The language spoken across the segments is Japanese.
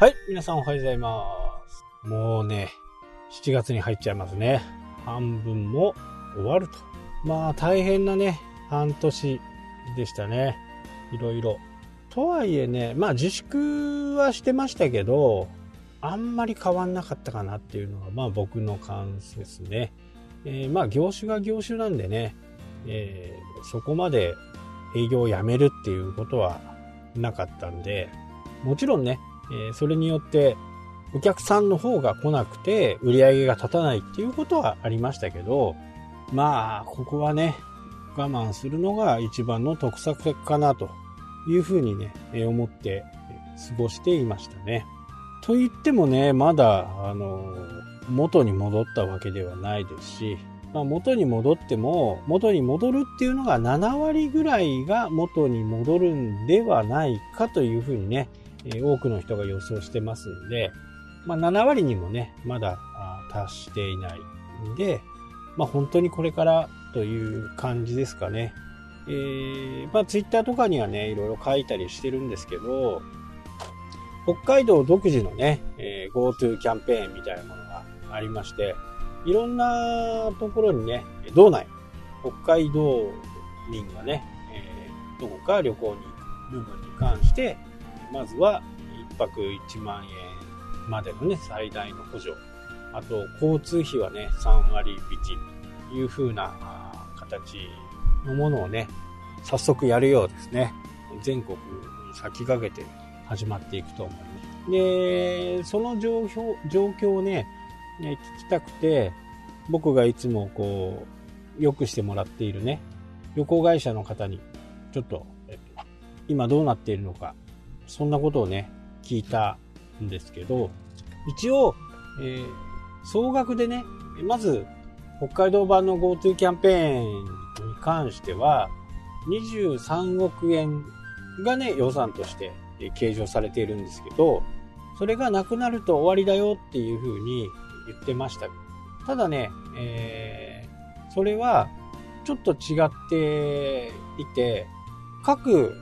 はい、皆さんおはようございます。もうね、7月に入っちゃいますね。半分も終わると。まあ大変なね、半年でしたね。いろいろ。とはいえね、まあ自粛はしてましたけど、あんまり変わんなかったかなっていうのが、まあ僕の感想ですね。えーまあ業種が業種なんでね、えーそこまで営業をやめるっていうことはなかったんで、もちろんね、えーそれによってお客さんの方が来なくて売り上げが立たないっていうことはありましたけど、まあ、ここはね、我慢するのが一番の得策かなというふうにね、思って過ごしていましたね。と言ってもね、まだ、あの、元に戻ったわけではないですし、まあ、元に戻っても、元に戻るっていうのが7割ぐらいが元に戻るんではないかというふうにね、え多くの人が予想してますんで、まあ、7割にもね、まだ達していないんで、まあ、本当にこれからという感じですかね。えー、まあ、ツイッターとかにはね、いろいろ書いたりしてるんですけど、北海道独自のね、えー GoTo キャンペーンみたいなものがありまして、いろんなところにね、道内、北海道民がね、えーどこか旅行に行く部分に関して、まずは1泊1万円までのね、最大の補助。あと、交通費はね、3割引きという風な形のものをね、早速やるようですね。全国に先駆けて始まっていくと思います。で、その状況状況をね、ね聞きたくて、僕がいつもこう、良くしてもらっているね、旅行会社の方に、ちょ、っと、今どうなっているのか、そんなことをね、聞いたんですけど、一応、えー総額でね、まず、北海道版の GoTo キャンペーンに関しては、23億円がね、予算として計上されているんですけど、それがなくなると終わりだよっていうふうに言ってました。ただね、えーそれはちょっと違っていて、各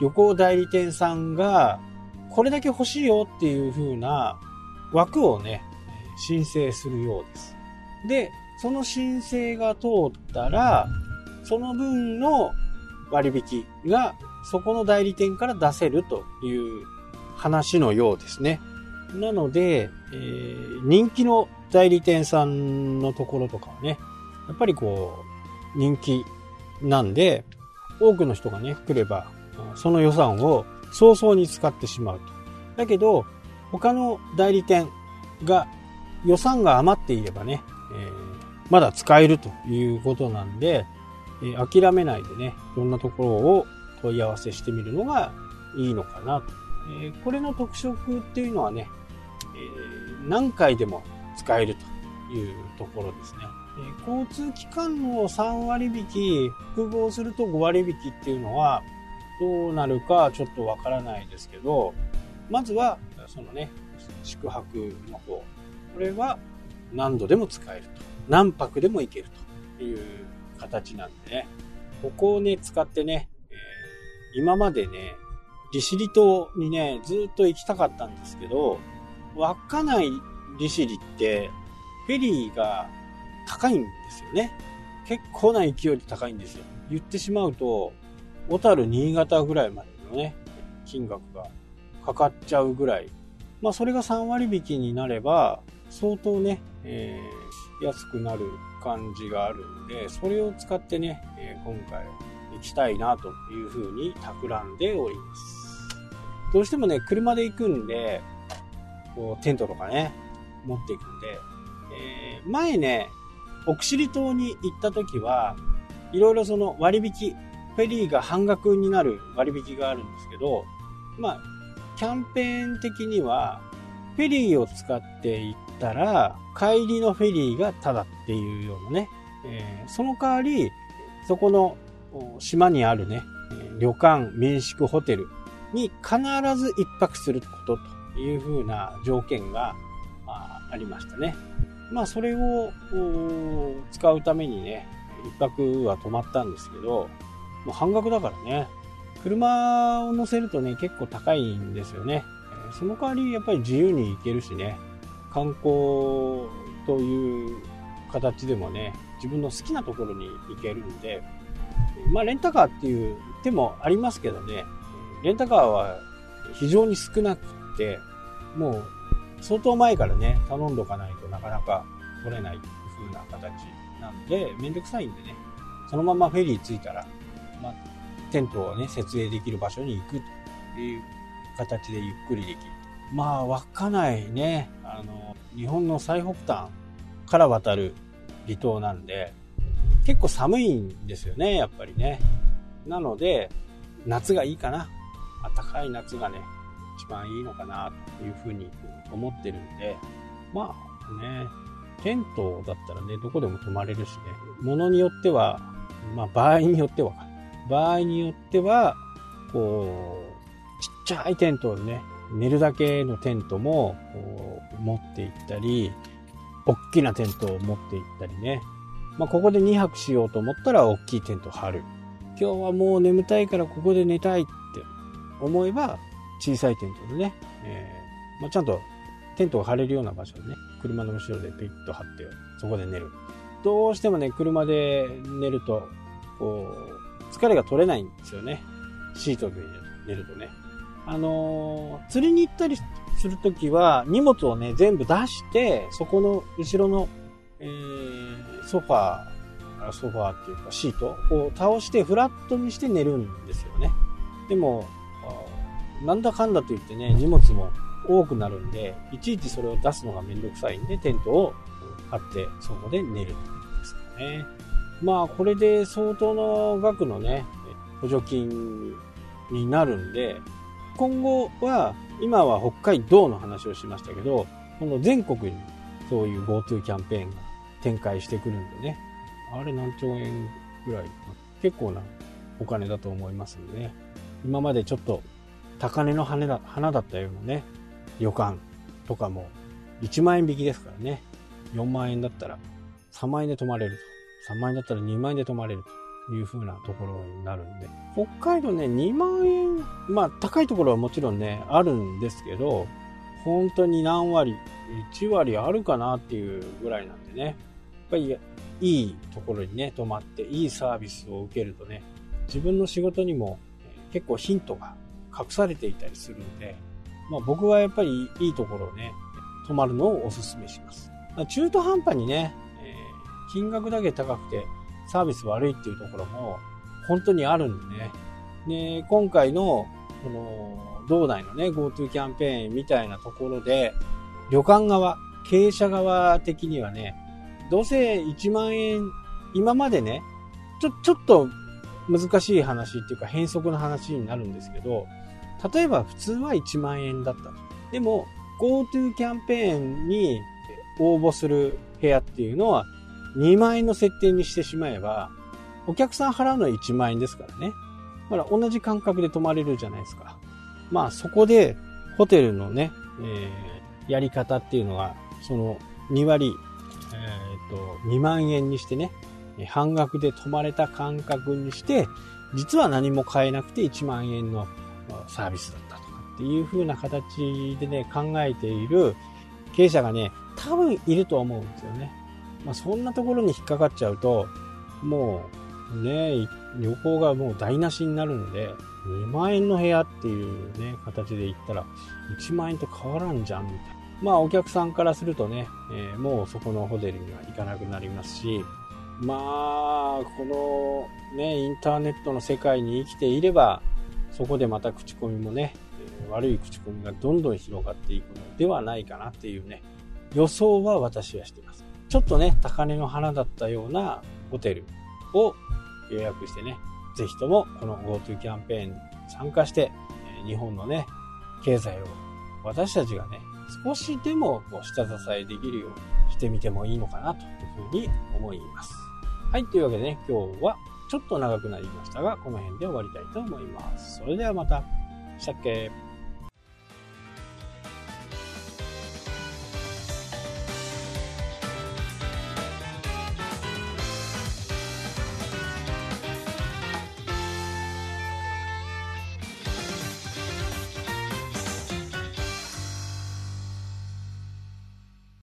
旅行代理店さんがこれだけ欲しいよっていう風な枠をね、申請するようです。で、その申請が通ったら、その分の割引がそこの代理店から出せるという話のようですね。なので、えー人気の代理店さんのところとかはね、やっぱりこう、人気なんで、多くの人がね、来れば、その予算を早々に使ってしまうと。だけど、他の代理店が予算が余っていればね、えーまだ使えるということなんで、えー諦めないでね、いろんなところを問い合わせしてみるのがいいのかなと。えーこれの特色っていうのはね、え何回でも使えるというところですね。え交通機関の3割引き、複合すると5割引きっていうのは、どうなるかちょっとわからないですけど、まずは、そのね、宿泊の方。これは何度でも使えると。何泊でも行けるという形なんでね。ここをね、使ってね、えー今までね、利尻島にね、ずっと行きたかったんですけど、稚内利尻って、フェリーが高いんですよね。結構な勢いで高いんですよ。言ってしまうと、小樽、新潟ぐらいまでのね、金額がかかっちゃうぐらい。まあ、それが3割引きになれば、相当ね、えー安くなる感じがあるんで、それを使ってね、えー今回行きたいなというふうに企んでおります。どうしてもね、車で行くんで、こうテントとかね、持っていくんで、えー前ね、奥尻島に行った時は、いろいろその割引、フェリーが半額になる割引があるんですけど、まあ、キャンペーン的には、フェリーを使って行ったら、帰りのフェリーがタダっていうようなね、えーその代わり、そこの島にあるね、旅館、民宿、ホテルに必ず一泊することというふうな条件があありましたね。まあ、それを使うためにね、一泊は泊まったんですけど、もう半額だからね、車を乗せるとね、結構高いんですよね。その代わりやっぱり自由に行けるしね、観光という形でもね、自分の好きなところに行けるんで、まあレンタカーっていう手もありますけどね、レンタカーは非常に少なくて、もう相当前からね、頼んどかないとなかなか取れないという風な形なんで、めんどくさいんでね、そのままフェリー着いたら、まあ、テントをね、設営できる場所に行くという形でゆっくりできる。まあ、稚内ね、あの、日本の最北端から渡る離島なんで、結構寒いんですよね、やっぱりね。なので、夏がいいかな。暖かい夏がね、一番いいのかなというふうに思ってるんで、まあね、テントだったらね、どこでも泊まれるしね、ものによっては、まあ場合によっては、場合によっては、こう、ちっちゃいテントをね、寝るだけのテントも持って行ったり、大きなテントを持って行ったりね。まあ、ここで2泊しようと思ったら大きいテントを張る。今日はもう眠たいからここで寝たいって思えば、小さいテントでね、えー、まあ、ちゃんとテントが張れるような場所でね、車の後ろでピッと張って、そこで寝る。どうしてもね、車で寝ると、こう、疲れが取れないんですよね。シートで寝るとね。あのー、釣りに行ったりするときは、荷物をね、全部出して、そこの後ろの、えー、ソファー、ソファーっていうかシートを倒してフラットにして寝るんですよね。でも、なんだかんだと言ってね、荷物も多くなるんで、いちいちそれを出すのがめんどくさいんで、テントを張ってそこで寝るですかね。まあ、これで相当の額のね、補助金になるんで、今後は、今は北海道の話をしましたけど、今度全国にそういう GoTo キャンペーンが展開してくるんでね、あれ何兆円ぐらい、結構なお金だと思いますんでね、今までちょっと高値の花だ花だったようなね、旅館とかも1万円引きですからね。4万円だったら3万円で泊まれると。3万円だったら2万円で泊まれるという風なところになるんで。北海道ね、2万円、まあ高いところはもちろんね、あるんですけど、本当に何割、1割あるかなっていうぐらいなんでね。やっぱりいいところにね、泊まっていいサービスを受けるとね、自分の仕事にも結構ヒントが隠されていたりするんで、まあ、僕はやっぱりいいところをね、泊まるのをお勧めします。中途半端にね、金額だけ高くてサービス悪いっていうところも本当にあるんでね。で、今回のこの道内のね、GoTo キャンペーンみたいなところで、旅館側、経営者側的にはね、どうせ1万円、今までね、ちょ、ちょっと難しい話っていうか変則の話になるんですけど、例えば普通は1万円だった。でも、GoTo キャンペーンに応募する部屋っていうのは2万円の設定にしてしまえば、お客さん払うのは1万円ですからね。だから同じ感覚で泊まれるじゃないですか。まあそこでホテルのね、えー、やり方っていうのは、その2割、えっ、と、2万円にしてね、半額で泊まれた感覚にして、実は何も買えなくて1万円のサービスだったとかっていう風な形でね、考えている経営者がね、多分いると思うんですよね。まあ、そんなところに引っかかっちゃうと、もうね、旅行がもう台無しになるんで、2万円の部屋っていうね、形で言ったら、1万円と変わらんじゃん、みたいな。まあお客さんからするとね、えー、もうそこのホテルには行かなくなりますし、まあ、このね、インターネットの世界に生きていれば、そこでまた口コミもね、悪い口コミがどんどん広がっていくのではないかなっていうね、予想は私はしています。ちょっとね、高値の花だったようなホテルを予約してね、ぜひともこの GoTo キャンペーンに参加して、日本のね、経済を私たちがね、少しでもこう下支えできるようにしてみてもいいのかなというふうに思います。はい、というわけでね、今日はちょっと長くなりましたが、この辺で終わりたいと思います。それではまた。したっけ？